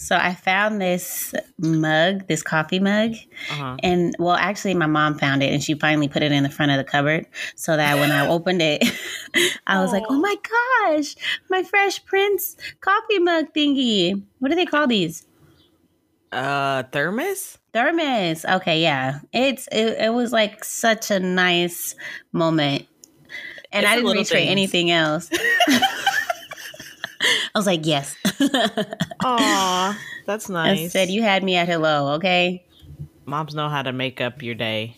So I found this mug, this coffee mug. Uh-huh. And well, actually, my mom found it and she finally put it in the front of the cupboard so that when I opened it, I was like, oh my gosh, my Fresh Prince coffee mug thingy. What do they call these? Uh, thermos. Thermos. Okay, yeah. It's it, it was like such a nice moment. And It's I didn't reach for anything else. I was like, yes. Aw, that's I nice. said, you had me at hello, okay? Moms know how to make up your day.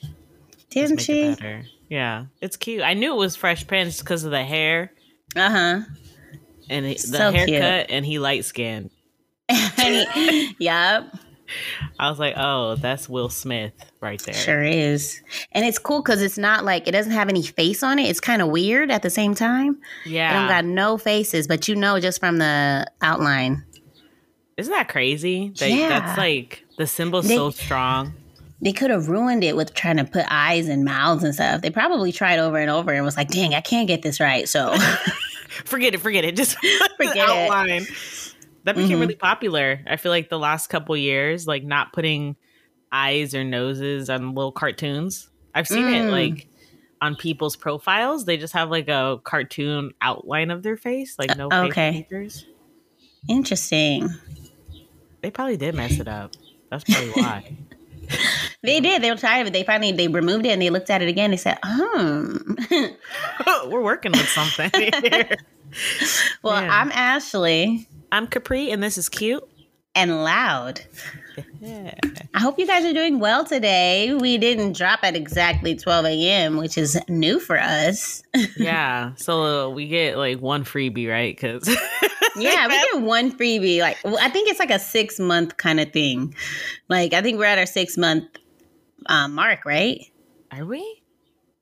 Didn't it she? better. Yeah, it's cute. I knew it was Fresh Prince because of the hair Uh huh. and he- the So cute. haircut, and he light skinned. yep, I was like, oh, that's Will Smith right there. sure is. And it's cool because it's not like it doesn't have any face on it. It's kind of weird at the same time. Yeah. It don't got no faces, but you know just from the outline. isn't that crazy? That, Yeah. That's like the symbol's They- so strong. They could have ruined it with trying to put eyes and mouths and stuff. They probably tried over and over and was like, dang, I can't get this right. So, Forget it, forget it. Just Forget the it. That became Mhm. really popular. I feel like the last couple years, like not putting eyes or noses on little cartoons. I've seen it Mm. like on people's profiles. They just have like a cartoon outline of their face, like no Uh, okay. features. interesting. They probably did mess it up. That's probably why. They did. They were tired of it. They finally they removed it and they looked at it again. They said, "Hmm." We're working with something here. well, Yeah. I'm Ashley I'm Capri, and this is cute. and loud. Yeah. I hope you guys are doing well today. We didn't drop at exactly 12 a.m., which is new for us. Yeah. So uh, we get like one freebie, right? Because yeah, we get one freebie. Like, well, I think it's like a six month kind of thing. Like, I think we're at our six month um, mark, right? are we?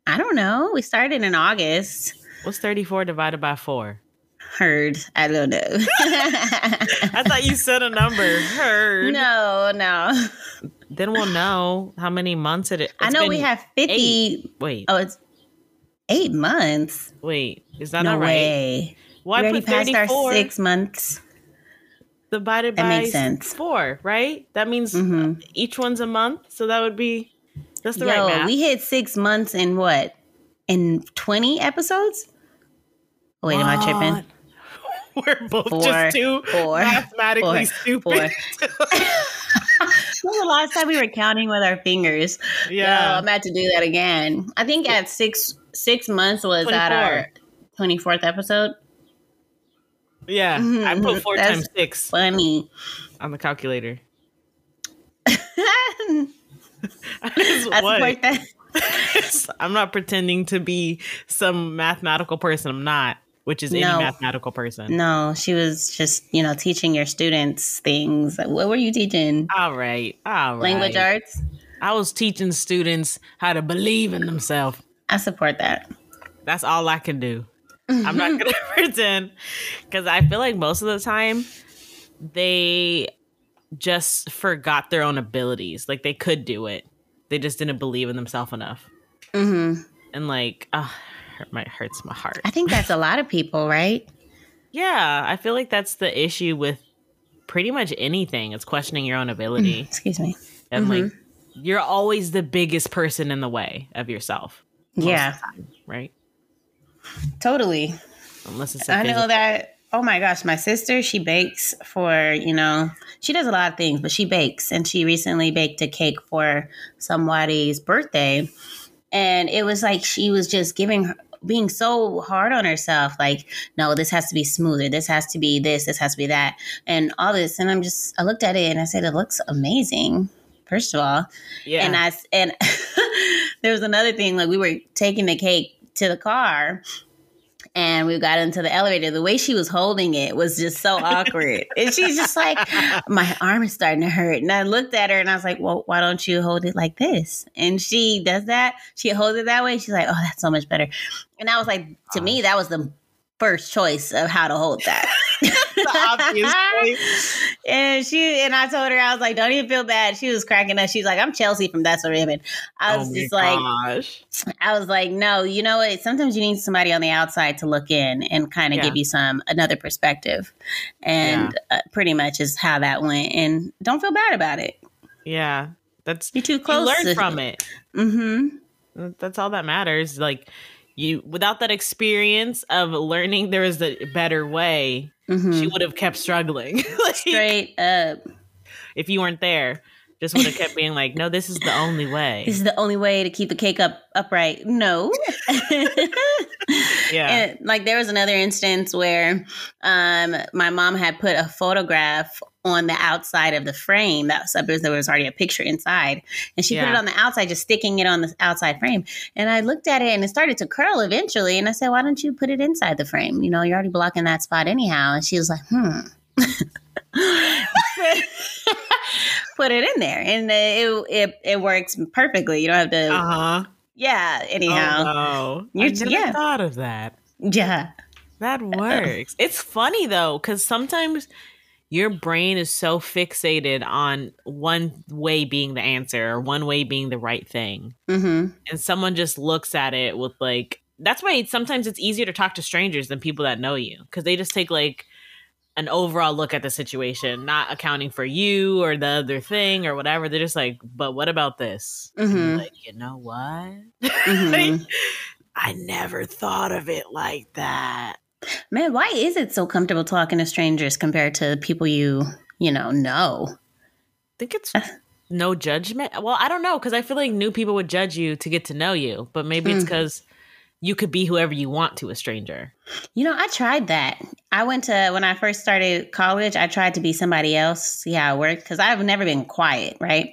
I don't know. We started in August. What's 34 divided by four? Heard. I don't know. I thought you said a number. Heard. no, no. Then we'll know how many months it is. I know we have 50. Wait, Oh, it's eight months. wait. Is that no not right? way. Why we put passed our 34 six months. divided That by makes sense. four, right? That means hmm each one's a month. So that would be, that's the Yo, right math. we hit six months in what? In 20 episodes? Oh, wait, am I tripping? We're both Four, just too four, mathematically four, stupid. Was the last time we were counting with our fingers? Yo, yeah. I'm about to do that again. I think at six six months was at our 24th episode. yeah. I Mhm, put four that's times six Funny. on the calculator. I. I'm not pretending to be some mathematical person. I'm not, which is any mathematical person. No, she was just, you know, teaching your students things. What were you teaching? All right. All right. Language arts? I was teaching students how to believe in themselves. I support that. That's all I can do. I'm not going to pretend because I feel like most of the time they just forgot their own abilities. Like they could do it, they just didn't believe in themselves enough. hmm And like, uh, hurt my hurts my heart. I think that's a lot of people, right? Yeah, I feel like that's the issue with pretty much anything. It's questioning your own mm, ability. Excuse me. And like mm-hmm. you're always the biggest person in the way of yourself. most of Yeah, time, right? totally. Unless it's a I know that. Oh my gosh, my sister, she bakes for, you know, she does a lot of things, but she bakes. And she recently baked a cake for somebody's birthday. And it was like she was just giving her, being so hard on herself. Like, no, this has to be smoother. This has to be this. This has to be that. And all this. And I'm just, I looked at it and I said, it looks amazing, first of all. Yeah. And i and there was another thing like we were taking the cake to the car and we got into the elevator. The way she was holding it was just so awkward. and she's just like, my arm is starting to hurt. And I looked at her and I was like, well, why don't you hold it like this? And she does that. She holds it that way. She's like, oh, that's so much better. And I was like, to me, that was the first choice of how to hold that. the obvious choice. and she and I told her I was like, "Don't even feel bad." She was cracking up. She's like, "I'm Chelsea from That's So Raven." I was oh just my like, gosh. I was like, "No, you know what? Sometimes you need somebody on the outside to look in and kind of Yeah. give you some another perspective." And uh, pretty much is how that went. And don't feel bad about it. yeah, that's You're too you close. learn to- from it. Mm-hmm. That's all that matters. Like you, without that experience of learning there is a better way, Mm-hmm. she would have kept struggling. like, Straight up. if you weren't there, just would have kept being like, "No, this is the only way." This is the only way to keep the cake up upright. No. Yeah. And, like there was another instance where um my mom had put a photograph on the outside of the frame that was, there was already a picture inside and she put it on the outside just sticking it on the outside frame and i looked at it and it started to curl eventually and i said why don't you put it inside the frame you know you're already blocking that spot anyhow and she was like hmm put it in there and it, it it works perfectly you don't have to Uh huh. yeah anyhow Oh, no. Never yeah. thought of that. yeah That works. it's funny though, because sometimes your brain is so fixated on one way being the answer or one way being the right thing. mm-hmm And someone just looks at it with like, that's why sometimes it's easier to talk to strangers than people that know you because they just take like an overall look at the situation, not accounting for you or the other thing or whatever. They're just like, but what about this? Mhm. Like, you know what? Mhm. I never thought of it like that. Man, why is it so comfortable talking to strangers compared to people you, you know, know? I think it's no judgment. Well, I don't know because I feel like new people would judge you to get to know you, but maybe it's Mm. because you could be whoever you want to a stranger. You know, I tried that. I went to when I first started college, I tried to be somebody else, see how it worked because I've never been quiet, right?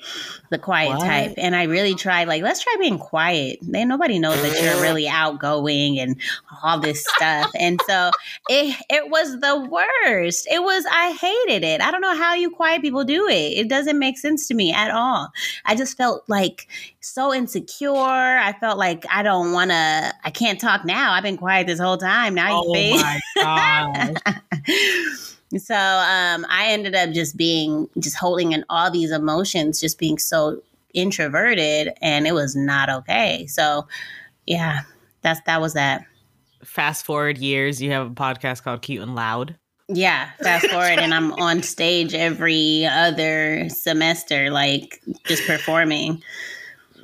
The quiet What? type. And I really tried like, let's try being quiet. Then nobody knows that you're really outgoing and all this stuff. and so it it was the worst. It was I hated it. I don't know how you quiet people do it. It doesn't make sense to me at all. I just felt like so insecure. I felt like I don't want to. I can't talk now. I've been quiet this whole time. Now you Oh god! so um, I ended up just being just holding in all these emotions, just being so introverted, and it was not okay. So yeah, that's that was that. Fast forward years, you have a podcast called Cute and Loud. Yeah, fast forward, and I'm on stage every other semester, like just performing.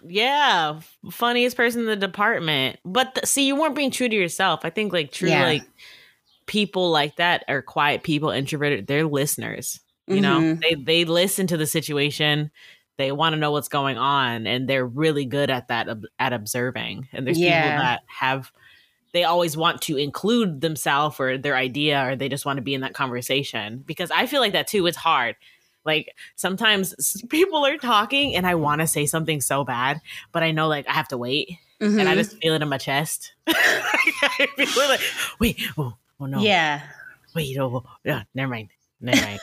Yeah, funniest person in the department. But th- see, you weren't being true to yourself. I think like true Yeah. like people like that are quiet people, introverted. They're listeners. You know, Mhm. they they listen to the situation. They want to know what's going on, and they're really good at that at observing. And there's Yeah. people that have they always want to include themselves or their idea, or they just want to be in that conversation. Because I feel like that too. It's hard. Like sometimes people are talking, and I want to say something so bad, but I know like I have to wait, and I Mhm. just feel it in my chest. I feel like, wait, oh, oh no, Yeah. wait, oh, yeah, never mind, never mind.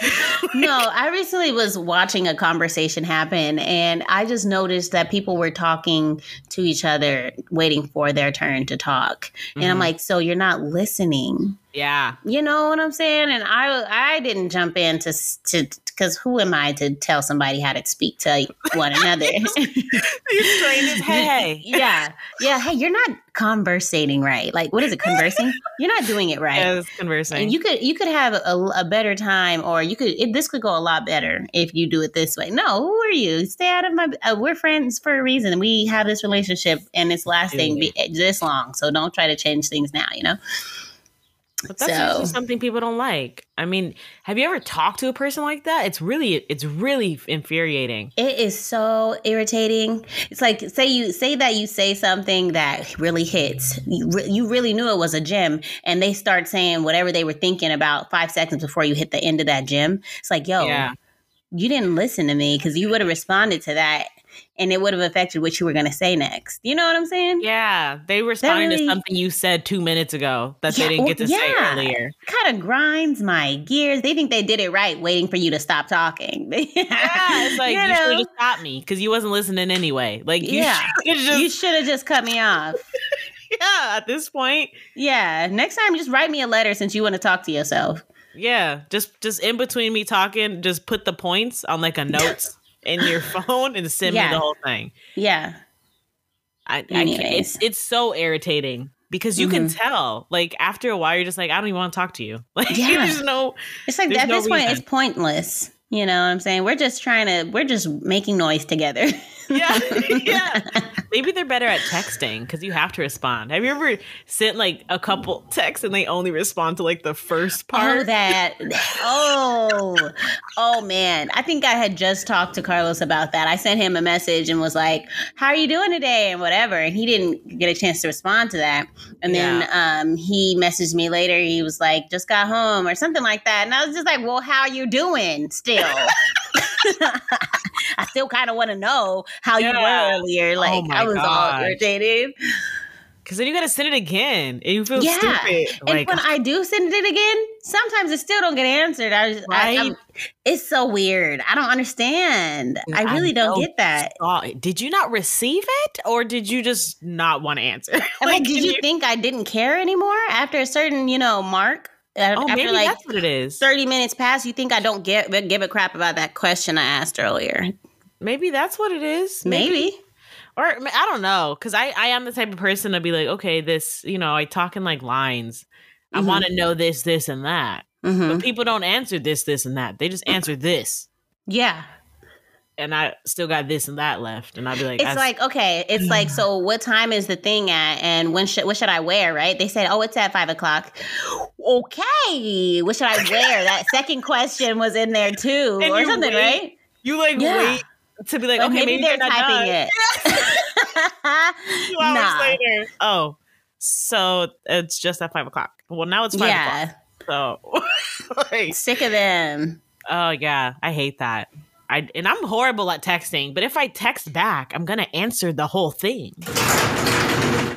no, I recently was watching a conversation happen and I just noticed that people were talking to each other, waiting for their turn to talk. And I'm Mhm. like, so you're not listening. yeah, You know what I'm saying? And I I didn't jump in to to because who am I to tell somebody how to speak to one another? Hey. yeah, yeah. Hey, you're not conversating right. Like, what is it? Conversing? You're not doing it right. Yes, conversing. And you could you could have a, a better time, or you could it, this could go a lot better if you do it this way. No, who are you? Stay out of my. Uh, we're friends for a reason. We have this relationship, and it's lasting this long. So don't try to change things now. You know. But that's So- usually something people don't like. I mean, have you ever talked to a person like that? It's really, it's really infuriating. It is so irritating. It's like say you say that you say something that really hits. You, re- you really knew it was a gem, and they start saying whatever they were thinking about five seconds before you hit the end of that gem. It's like, yo, Yeah, you didn't listen to me because you would have responded to that and it would have affected what you were going to say next. You know what I'm saying? yeah. They responded really- to something you said two minutes ago that Yeah, they didn't get to say earlier. Kind of grinds my gears. They think they did it right, waiting for you to stop talking. yeah, Yeah, it's like you, should have stopped me because you wasn't listening anyway. Like you Yeah. should have just you should have just cut me off. yeah. At this point, Yeah, next time just write me a letter since you want to talk to yourself. Yeah, just just in between me talking, just put the points on like a notes in your phone and send Yeah. me the whole thing. Yeah. I, I it's it's so irritating because you can mm-hmm. tell. Like after a while, you're just like, I don't even want to talk to you. Like Yeah. there's no It's like at no this point, reason. it's pointless. You know what I'm saying? We're just trying to, we're just making noise together. yeah, yeah. Maybe they're better at texting because you have to respond. Have you ever sent like a couple texts and they only respond to like the first part? Oh, that. Oh, oh man. I think I had just talked to Carlos about that. I sent him a message and was like, "How are you doing today?" and whatever. And he didn't get a chance to respond to that. And then um, he messaged me later. He was like, "Just got home" or something like that. And I was just like, "Well, how are you doing still?" I still kind of want to know how you were earlier. Like Oh I was all gosh. irritated. Because then you got to send it again and you feel Yeah. stupid. And when I do send it again, sometimes it still don't get answered. I, just, Right? I'm- it's so weird. I don't understand. I I really don't get that. oh, did you not receive it or did you just not want to answer? I'm like, did you, think I didn't care anymore after a certain, you know, mark? Uh, Oh, after maybe like that's what it is. 30 minutes pass, you think I don't get give a crap about that question I asked earlier? Maybe that's what it is. Maybe. Or I don't know, because I I am the type of person to be like, okay, this you know, I talk in like lines. I Mhm. want to know this, this, and that. hmm But people don't answer this, this, and that. They just answer this, Yeah. and I still got this and that left, and I'd be like, It's like okay, it's like so. What time is the thing at, and when should what should I wear? Right? They said, oh, it's at five o'clock. Okay, what should I wear? that second question was in there too, And or something, wait right? you like Yeah. wait to be like, But okay, maybe, maybe, they're, not typing done. it. Two hours nah. later, oh, so it's just at five o'clock. Well, now it's five Yeah, o'clock. So, like, sick of them. oh yeah, I hate that. I and I'm horrible at texting, but if I text back, I'm gonna answer the whole thing.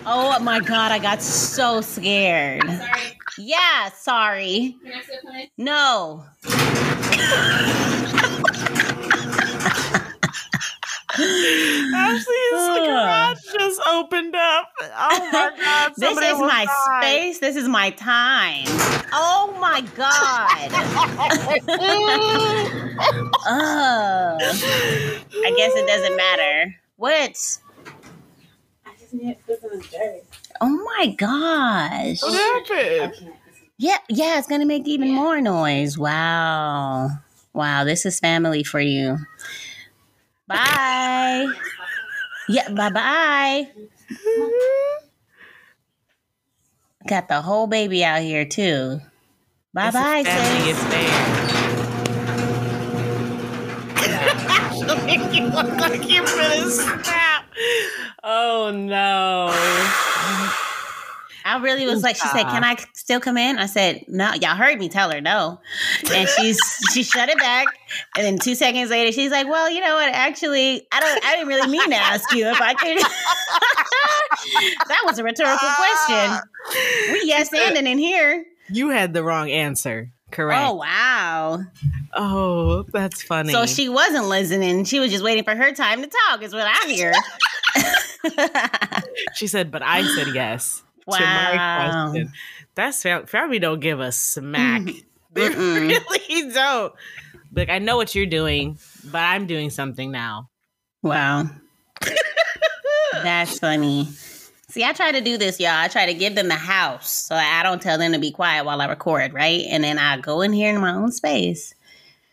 Oh my god, I got so scared. Sorry. Yeah, sorry. Can I still? No. Ashley's garage just opened up. Oh my god! This is my died. space. This is my time. Oh my god. oh. I guess it doesn't matter. What? I just need to put some dirt. Oh my gosh. What happened? Yeah, yeah, it's gonna make even more noise. Wow. Wow, this is family for you. Bye. Yeah, bye bye. Got the whole baby out here too. Bye bye, This is family sis. affair. you look like you're gonna snap. Oh no. I really was like, she said, "Can I still come in?" I said, "No." Y'all heard me tell her no, and she's she shut it back. And then two seconds later, she's like, "Well, you know what? Actually, I don't. I didn't really mean to ask you if I could." that was a rhetorical question. Ah. We yes anding in here. You had the wrong answer. Correct. Oh wow! Oh, that's funny. So she wasn't listening. She was just waiting for her time to talk. Is what I hear. she said, but I said yes Wow. question. That's fam- don't give a smack. They Mm-mm. really don't. Like I know what you're doing, but I'm doing something now. Wow. That's funny. See, I try to do this, y'all. I try to give them the house so I don't tell them to be quiet while I record, right? And then I go in here in my own space.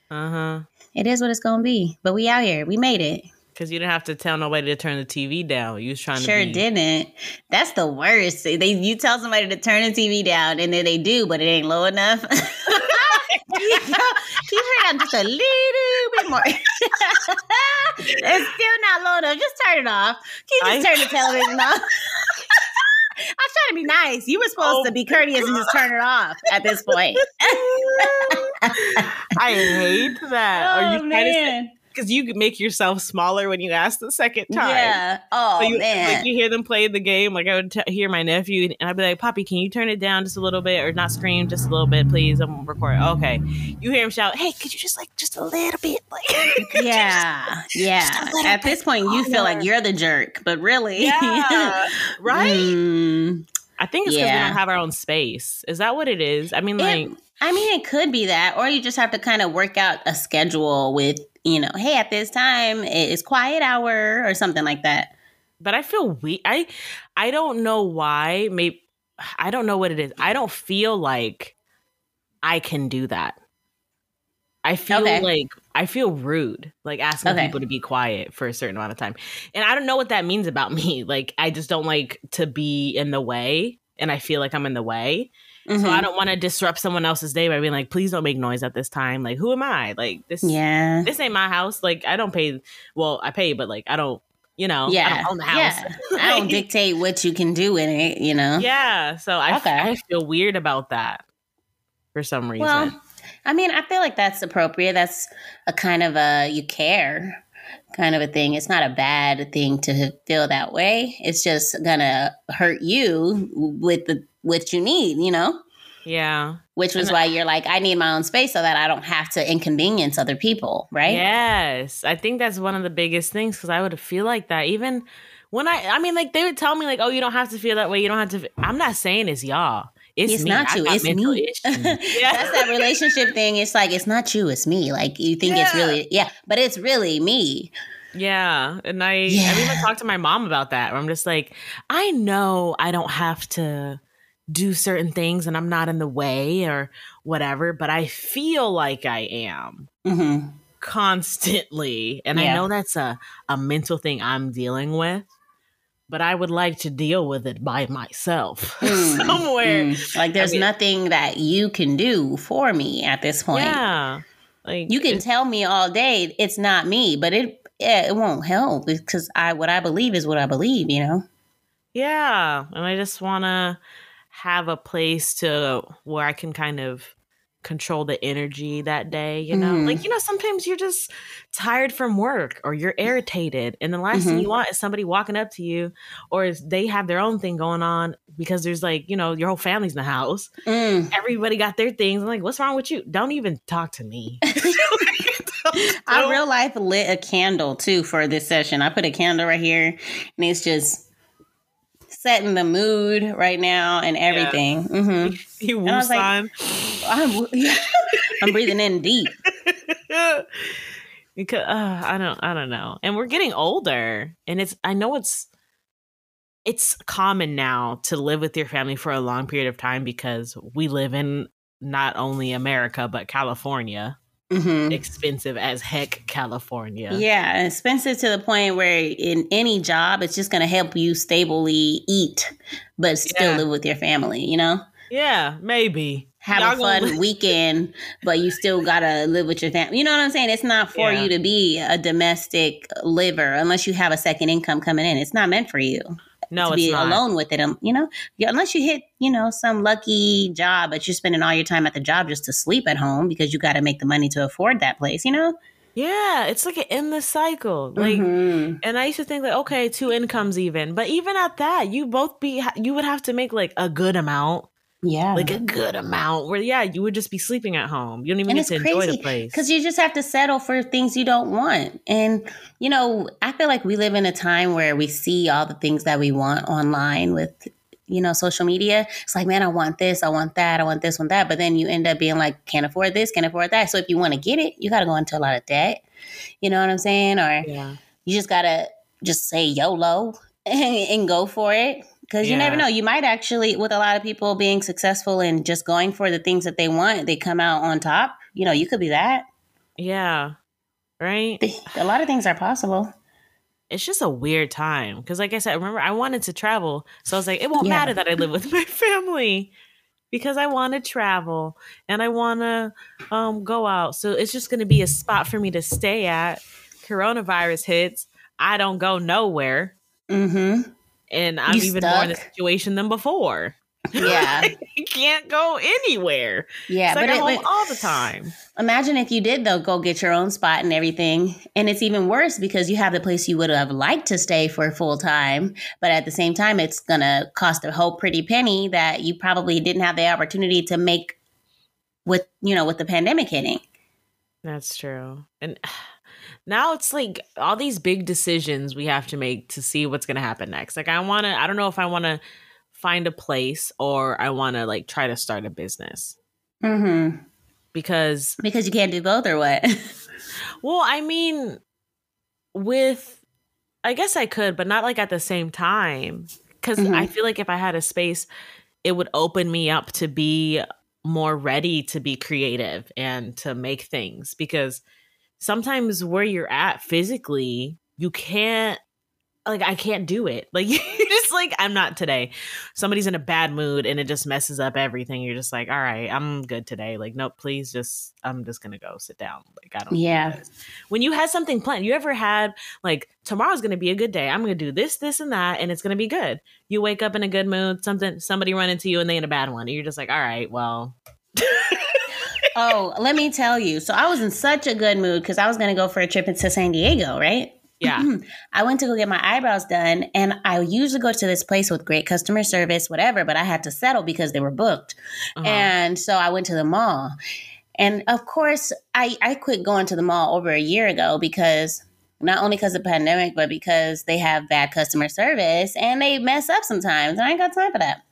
Uh huh. It is what it's gonna be. But we out here. We made it. Because you didn't have to tell nobody to turn the TV down. You was trying Sure to be. didn't. That's the worst. They you tell somebody to turn the TV down and then they do, but it ain't low enough. keep, it down just a little bit more. it's still not low enough. Just turn it off. Can you just I- turn the television off? I was trying to be nice. You were supposed Oh. to be courteous and just turn it off at this point. I hate that. Are you oh, trying to say Oh, man. Because you can make yourself smaller when you ask the second time. Yeah. Oh So you, man. like you hear them play the game. Like I would t- hear my nephew, and I'd be like, "Poppy, can you turn it down just a little bit, or not scream just a little bit, please? I'm recording." Okay, you hear him shout, "Hey, could you just like just a little bit?" Like, yeah. Yeah. little At this point, you feel like you're the jerk, but really, yeah, right. Mm, I think it's because we don't have our own space. Is that what it is? I mean, like, I mean, it could be that, or you just have to kind of work out a schedule with, you know, hey, at this time it's quiet hour or something like that. But I feel weak. I I don't know why. Maybe I don't know what it is. I don't feel like I can do that. I feel Okay. like I feel rude, like asking Okay. people to be quiet for a certain amount of time. And I don't know what that means about me. Like I just don't like to be in the way and I feel like I'm in the way. So Mhm. I don't want to disrupt someone else's day by being like, please don't make noise at this time. Like, who am I? Like this yeah. this ain't my house. Like I don't pay well, I pay, but like I don't, you know, yeah. I don't own the house. Yeah. I don't dictate what you can do in it, you know? yeah. So I, Okay. I feel weird about that for some reason. Well, I mean, I feel like that's appropriate. That's a kind of a you care kind of a thing. It's not a bad thing to feel that way. It's just gonna hurt you with the what you need, you know? yeah. Which was why you're like, I need my own space so that I don't have to inconvenience other people, right? Yes. I think that's one of the biggest things because I would feel like that. Even when I, I mean, like they would tell me, like, oh, you don't have to feel that way. You don't have to. I'm not saying it's y'all. It's, It's me. not you, it's me. Yeah. That's that relationship thing. It's like it's not you, it's me. Like you think it's really yeah, but it's really me. Yeah. And I, Yeah. I've even talked to my mom about that. Where I'm just like, I know I don't have to do certain things and I'm not in the way or whatever, but I feel like I am hmm constantly. And I know that's a, a mental thing I'm dealing with, but I would like to deal with it by myself Mm, somewhere. Mm. Like there's mean- nothing that you can do for me at this point. Yeah. Like You can tell me all day it's not me, but it it won't help because I what I believe is what I believe, you know. Yeah. And I just want to have a place to where I can kind of control the energy that day, you know? Mhm. Like, you know, sometimes you're just tired from work or you're irritated. And the last thing Mhm. you want is somebody walking up to you or is they have their own thing going on because there's like, you know, your whole family's in the house. Mm. Everybody got their things. I'm like, what's wrong with you? Don't even talk to me. I real life lit a candle too for this session. I put a candle right here, and it's just setting the mood right now and everything. hmm you I was like-. I'm, I'm breathing in deep. because uh, I don't I don't know. And we're getting older and it's I know it's it's common now to live with your family for a long period of time because we live in not only America but California. Hmm Expensive as heck California. Yeah, expensive to the point where in any job, it's just going to help you stably eat, but still Yeah. live with your family. You know, Yeah, maybe. have Y'all a gonna fun weekend, but you still gotta live with your family. You know what I'm saying? It's not for Yeah. you to be a domestic liver unless you have a second income coming in. It's not meant for you. No, to be not. alone with it. Um, you know, unless you hit, you know, some lucky job, but you're spending all your time at the job just to sleep at home because you got to make the money to afford that place. You know, Yeah, it's like an endless cycle. Like Mhm. And I used to think like, okay, two incomes even, but even at that, you both be you would have to make like a good amount, yeah, like a good amount. Where yeah, you would just be sleeping at home. You don't even and get to enjoy the place. because you just have to settle for things you don't want. And you know, I feel like we live in a time where we see all the things that we want online with. You know, social media. It's like, man, I want this, I want that, I want this, want that. But then you end up being like, can't afford this, can't afford that. So if you want to get it, you got to go into a lot of debt. You know what I'm saying? Or yeah, you just gotta just say YOLO and, and go for it. Because you Yeah. never know. You might actually, with a lot of people being successful and just going for the things that they want, they come out on top. You know, you could be that. yeah, right. A lot of things are possible. It's just a weird time because, like I said, remember I wanted to travel, so I was like, it won't Yeah. matter that I live with my family because I want to travel and I want to um, go out. So it's just going to be a spot for me to stay at. Coronavirus hits, I don't go nowhere. Mm-hmm. And I'm You even more in the situation than before. Yeah. you can't go anywhere. Yeah. it's like but, at home all the time. imagine if you did, though, go get your own spot and everything. And it's even worse because you have the place you would have liked to stay for full time. But at the same time, it's going to cost a whole pretty penny that you probably didn't have the opportunity to make with, you know, with the pandemic hitting. That's true. And now it's like all these big decisions we have to make to see what's going to happen next. Like I want to I don't know if I want to find a place or I want to like try to start a business. Mm-hmm. because Because you can't do both, or what? well, I mean, with I guess I could, but not like at the same time. Because Mhm. I feel like if I had a space, it would open me up to be more ready to be creative and to make things. Because sometimes where you're at physically, you can't like I can't do it. Like you're just like I'm not today. Somebody's in a bad mood and it just messes up everything. You're just like, all right, I'm good today. Like, nope, please just I'm just gonna go sit down. Like I don't Yeah. when you had something planned, you ever had like tomorrow's gonna be a good day. I'm gonna do this, this, and that, and it's gonna be good. You wake up in a good mood, something somebody run into you and they in a bad one. And you're just like, all right, well, oh, let me tell you. So I was in such a good mood because I was going to go for a trip into San Diego, right? yeah. I went to go get my eyebrows done, and I usually go to this place with great customer service, whatever, but I had to settle because they were booked. Uh-huh. And so I went to the mall. And of course, I, I quit going to the mall over a year ago because not only because of the pandemic, but because they have bad customer service and they mess up sometimes. And I ain't got time for that.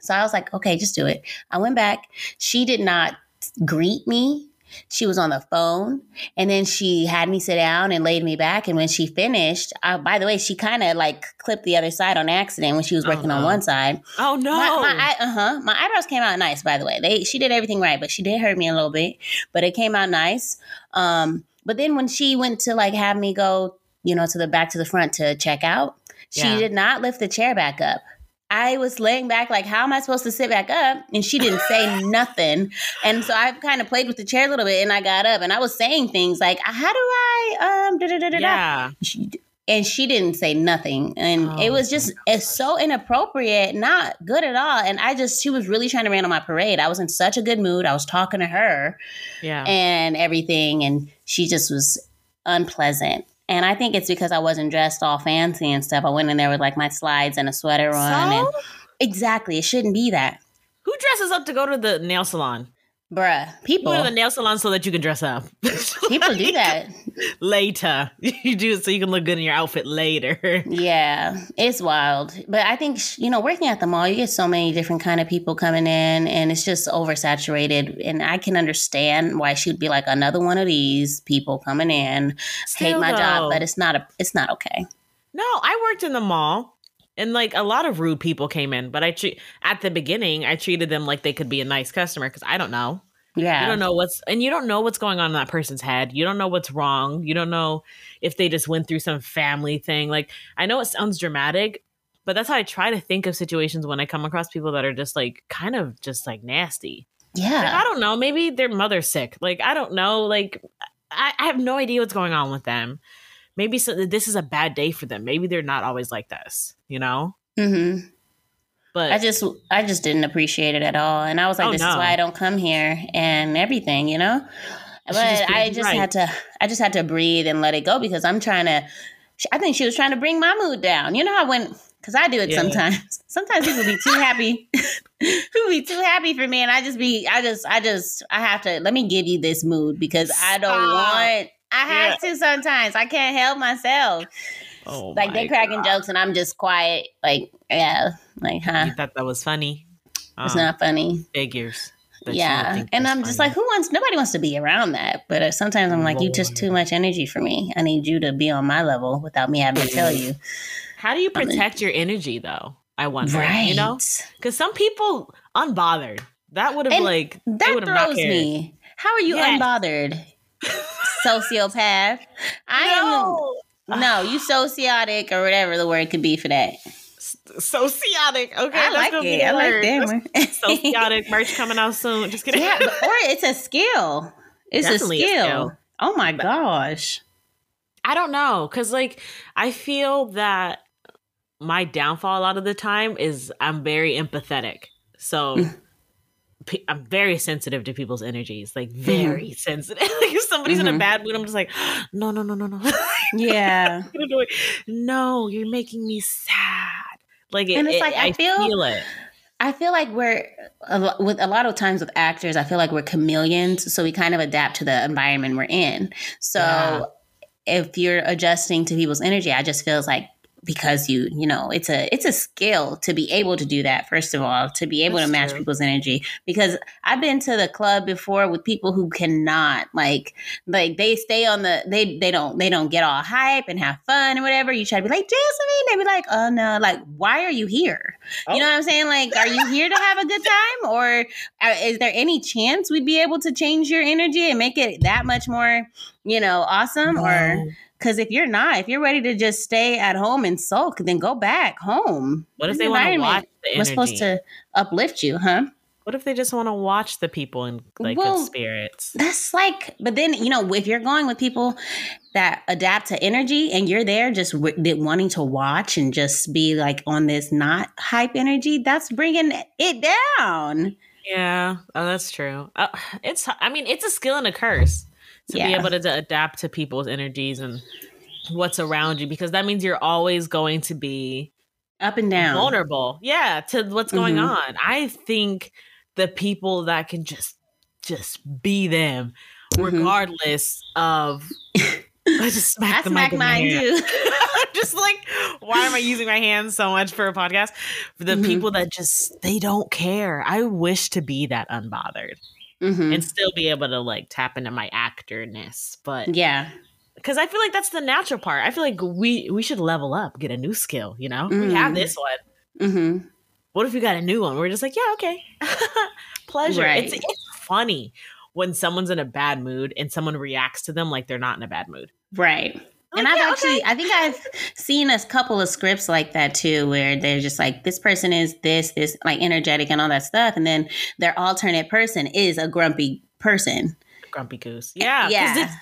So I was like, okay, just do it. I went back. She did not greet me. She was on the phone and then she had me sit down and laid me back. And when she finished, uh, by the way, she kind of like clipped the other side on accident when she was Oh, working on one side. oh no. My, my eye, uh-huh. My eyebrows came out nice, by the way. They she did everything right, but she did hurt me a little bit. But it came out nice. Um, but then when she went to like have me go, you know, to the back to the front to check out, she Yeah. did not lift the chair back up. I was laying back, like, how am I supposed to sit back up? And she didn't say nothing. And so I kind of played with the chair a little bit and I got up and I was saying things like, how do I, um, da da da da da yeah. she, and she didn't say nothing and Oh, it was just it's so inappropriate not good at all and i just she was really trying to rain on my parade i was in such a good mood i was talking to her Yeah. and everything and she just was unpleasant and i think it's because i wasn't dressed all fancy and stuff. I went in there with like my slides and a sweater on and so, exactly. It shouldn't be that. Who dresses up to go to the nail salon? Bruh people go to the nail salon so that you can dress up. people do that later. You do it so you can look good in your outfit later. Yeah, it's wild. But I think you know, working at the mall, you get so many different kind of people coming in, and it's just oversaturated. And I can understand why she'd be like another one of these people coming in, hate my though. job, but it's not a, it's not okay. No, I worked in the mall and like a lot of rude people came in, but I treat at the beginning I treated them like they could be a nice customer because I don't know. Yeah, You don't know what's and you don't know what's going on in that person's head. You don't know what's wrong. You don't know if they just went through some family thing. Like I know it sounds dramatic, but that's how I try to think of situations when I come across people that are just like kind of just like nasty. Like, I don't know. Maybe their mother's sick. Like I don't know. Like I, I have no idea what's going on with them. Maybe so, this is a bad day for them. Maybe they're not always like this. You know. hmm But I just, I just didn't appreciate it at all, and I was like, Oh, this no. is why I don't come here and everything, you know. But just I just right. had to, I just had to breathe and let it go because I'm trying to. I think she was trying to bring my mood down. You know how when, because I do it Yeah. sometimes. Sometimes people be too happy. people be too happy for me, and I just be, I just, I just, I have to. Let me give you this mood because I don't Stop. want. I have to sometimes. I can't help myself. oh Like my they cracking God. jokes and I'm just quiet. Like yeah, like huh? You thought that was funny. It's Um, not funny. figures. that you would Yeah, and I'm just like, who wants? Nobody wants to be around that. But uh, sometimes I'm like, you just too much energy for me. I need you to be on my level without me having to tell you. how do you I'm like- protect your energy though? I wonder. Right? You know, because some people unbothered. That would have like that would have not throws me. How are you Yes. unbothered, sociopath? I am. No, you sociotic or whatever the word could be for that. Sociotic. Okay, I like it. I like that one. Sociotic merch coming out soon. Just kidding. yeah, or it's a skill. It's Definitely a a skill. skill. Oh my gosh. I don't know, cause like I feel that my downfall a lot of the time is I'm very empathetic. So I'm very sensitive to people's energies, like Mm-hmm. very sensitive. like if somebody's in a Mhm. bad mood, I'm just like, no, no, no, no, no. Yeah. Gonna do it. no, you're making me sad. Like, it, And it's it- like, I I feel- feel it. I feel like we're a with a lot of times with actors. I feel like we're chameleons, so we kind of adapt to the environment we're in. So Yeah. if you're adjusting to people's energy, I just feels like because you you know it's a it's a skill to be able to do that first of all to be able That's to match true. people's energy because i've been to the club before with people who cannot like like they stay on the they they don't they don't get all hype and have fun and whatever you try to be like jasmine they be like oh no like why are you here Oh. you know what i'm saying like are you here to have a good time or uh, is there any chance we'd be able to change your energy and make it that much more you know awesome or No. Because if you're not, if you're ready to just stay at home and sulk, then go back home. What if they want to watch the energy? Was supposed to uplift you, huh? What if they just want to watch the people in like Well, good spirits? That's like, but then you know, if you're going with people that adapt to energy, and you're there just w- wanting to watch and just be like on this not hype energy, that's bringing it down. Yeah, oh, that's true. Uh, it's, I mean, it's a skill and a curse to be able to, to adapt to people's energies and what's around you because that means you're always going to be Up and down. vulnerable. Yeah, to what's going Mhm. on. I think the people that can just just be them, Mhm. regardless of. I just I the smack mic in my mine too. just like why am i using my hands so much for a podcast for the Mhm. people that just they don't care i wish to be that unbothered Mhm. and still be able to like tap into my actorness but Yeah. because i feel like that's the natural part i feel like we we should level up get a new skill you know we have Mm. this one Mm-hmm. what if we got a new one we're just like yeah okay pleasure Right. it's, it's funny when someone's in a bad mood and someone reacts to them like they're not in a bad mood Right. And I've yeah, actually, okay. I think I've seen a couple of scripts like that too, where they're just like, this person is this, this, like energetic and all that stuff. And then their alternate person is a grumpy person. grumpy goose yeah 'cause Yeah. it's,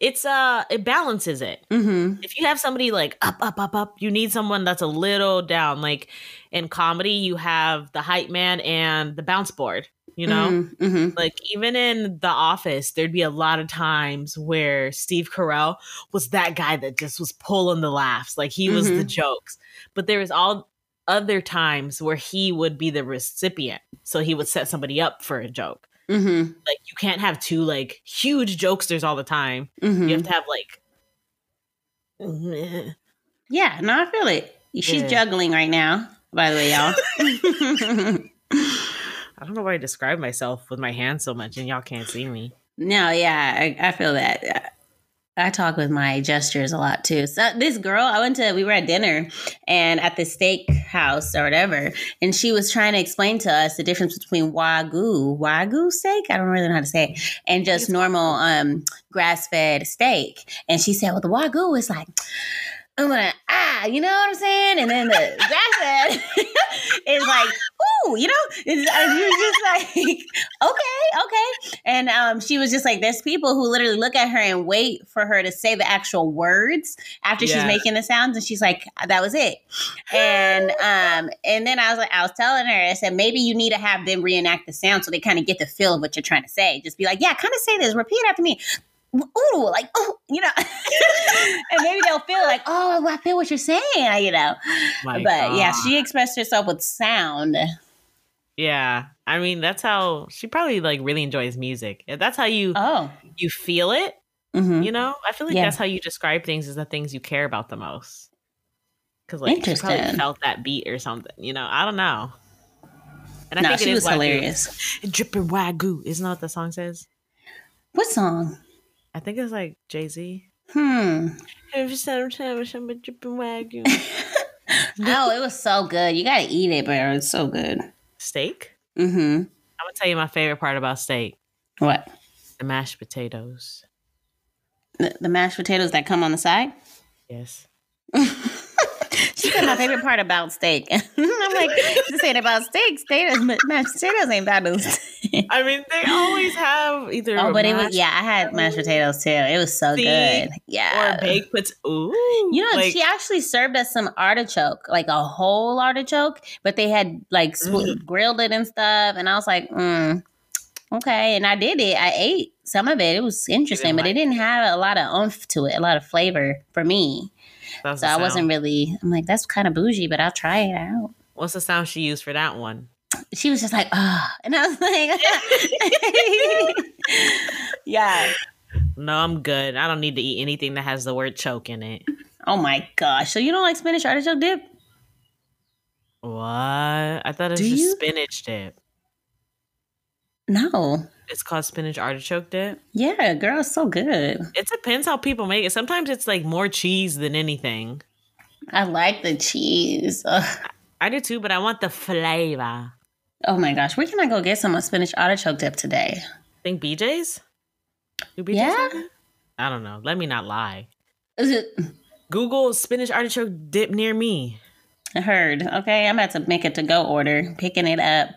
it's uh it balances it Mm-hmm. if you have somebody like up, up, up, up, you need someone that's a little down. Like in comedy, you have the hype man and the bounce board, you know? Mm-hmm. Like even in The Office, there'd be a lot of times where Steve Carell was that guy that just was pulling the laughs. Like he was the jokes. But there was all other times where he would be the recipient. So he would set somebody up for a joke. Mm-hmm. Like you can't have two like huge jokesters all the time. Mm-hmm. You have to have like Yeah, no, I feel it. She's Yeah. juggling right now, by the way, y'all. I don't know why I describe myself with my hands so much and y'all can't see me. no, yeah, I, I feel that. I talk with my gestures a lot too. So this girl, I went to, we were at dinner and at the steak house or whatever, and she was trying to explain to us the difference between wagyu, wagyu steak, I don't really know how to say it, and just normal um grass fed steak. And she said, well, the wagyu is like. I'm gonna ah, you know what I'm saying? And then the grass fed is like, ooh, you know, it's, uh, you're just like, okay, okay. And um, she was just like, there's people who literally look at her and wait for her to say the actual words after she's making the sounds, and she's like, that was it. And um, and then I was like, I was telling her, I said maybe you need to have them reenact the sound so they kind of get the feel of what you're trying to say. Just be like, yeah, kind of say this, repeat after me. Ooh, like, oh, you know, and maybe they'll feel like, oh, I feel what you're saying, you know. My but yeah, she expressed herself with sound. Yeah. I mean, that's how she probably like really enjoys music. That's how you Oh, you feel it, hmm you know? I feel like Yeah. that's how you describe things is the things you care about the most. Cuz like she probably felt that beat or something, you know? I don't know. And I no, think it she is was Wagyu. hilarious. Dripping Wagyu. Isn't that what the song says? What song? I think it's like Jay-Z. Hmm. Every time I'm dripping Wagyu. oh, it was so good. You gotta eat it, bro. It's so good. Steak? Mm-hmm. I'm gonna tell you my favorite part about steak: What? the mashed potatoes. The, the mashed potatoes that come on the side? Yes. She said my favorite part about steak. I'm like, this ain't about steak. Steak mashed potatoes ain't about no steak. I mean, they always have either Oh, but it was yeah. I had mashed potatoes too. It was so good. Yeah. or baked potato. Ooh, You know, like, she actually served us some artichoke, like a whole artichoke, but they had like spl- grilled it and stuff. And I was like, mm, okay. And I did it. I ate some of it. It was interesting, but like it didn't have a lot of oomph to it, a lot of flavor for me. So I wasn't really, I'm like, that's kind of bougie, but I'll try it out. What's the sound she used for that one? She was just like, ah. And I was like, yeah. No, I'm good. I don't need to eat anything that has the word choke in it. Oh my gosh! So you don't like spinach artichoke dip? What? I thought it was Do just you? spinach dip. No. It's called spinach artichoke dip. Yeah, girl, it's so good. It depends how people make it. Sometimes it's like more cheese than anything. I like the cheese. Ugh. I do too, but I want the flavor. Oh my gosh, where can I go get some of spinach artichoke dip today? Think BJ's? Do BJ's Yeah? it? I don't know. Let me not lie. Is it? Google spinach artichoke dip near me. I heard. Okay, I'm about to make a to go order, picking it up.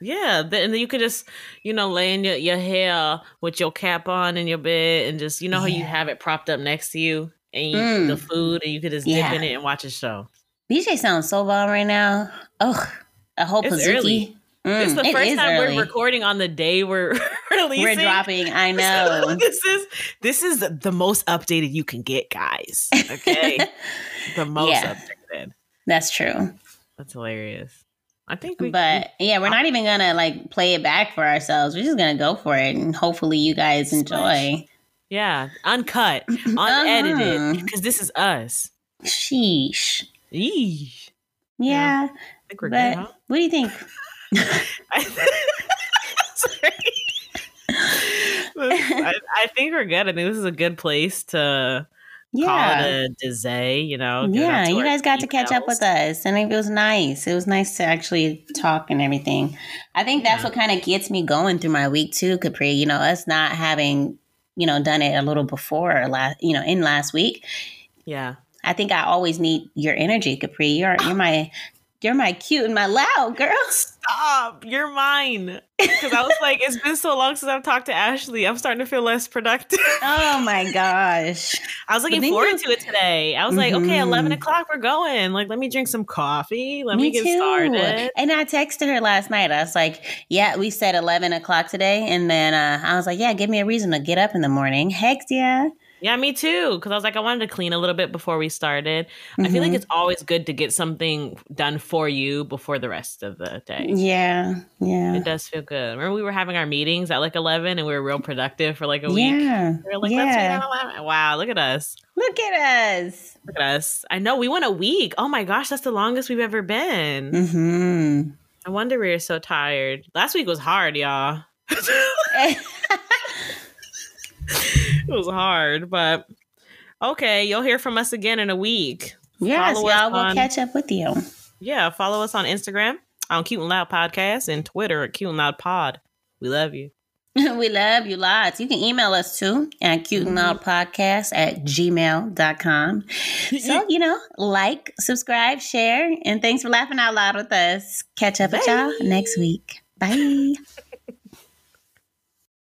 Yeah, and then you could just, you know, lay in your, your hair with your cap on in your bed and just, you know, how you have it propped up next to you and you Mm. the food and you could just Yeah. dip in it and watch a show. BJ sounds so bomb right now. Oh, a whole It's Pazuki. early. Mm, it's the first time early. we're recording on the day we're releasing. We're dropping. I know. this is this is the most updated you can get, guys. Okay, the most Yeah. updated. That's true. That's hilarious. I think we, But yeah, we're not even gonna like play it back for ourselves. We're just gonna go for it, and hopefully you guys enjoy. yeah, uncut, unedited, Uh-huh. because this is us. Sheesh. Eesh. Yeah, I think we're but good, huh? what do you think? Sorry. I, I think we're good. I think this is a good place to call Yeah, it a day, you know. yeah. You guys got to catch up with us, and it was nice. It was nice to actually talk and everything. I think that's Yeah. what kind of gets me going through my week too, Capri. You know, us not having you know done it a little before last, you know, in last week. Yeah. I think I always need your energy, Capri. You're you're my you're my cute and my loud girl. Stop. You're mine. Because I was like, it's been so long since I've talked to Ashley. I'm starting to feel less productive. Oh my gosh. I was looking forward you- to it today. I was like, okay, Mhm. 11 o'clock, we're going. Like, let me drink some coffee. Let me, get started. And I texted her last night. I was like, "Yeah, we said eleven o'clock today," and then uh, I was like, "Yeah, give me a reason to get up in the morning." Heck yeah! Yeah, me too. Because I was like, I wanted to clean a little bit before we started. I feel like Mhm. it's always good to get something done for you before the rest of the day. Yeah, yeah, It does feel good. Remember, we were having our meetings at like 11 and we were real productive for like a week. yeah, We were like, let's yeah. Wow, look at us. Look at us. Look at us. I know we went a week. Oh my gosh, that's the longest we've ever been. Hmm. I wonder we were so tired. Last week was hard, y'all. it was hard, but okay, you'll hear from us again in a week. yes, Follow y'all. We'll on- catch up with you. Yeah, follow us on Instagram on Cute and Loud Podcast and Twitter at Cute and Loud Pod. We love you. we love you lots. You can email us too at cute and loud mm-hmm. podcast at gmail.com. So, you know, like, subscribe, share, and thanks for laughing out loud with us. Catch up with y'all next week. Bye.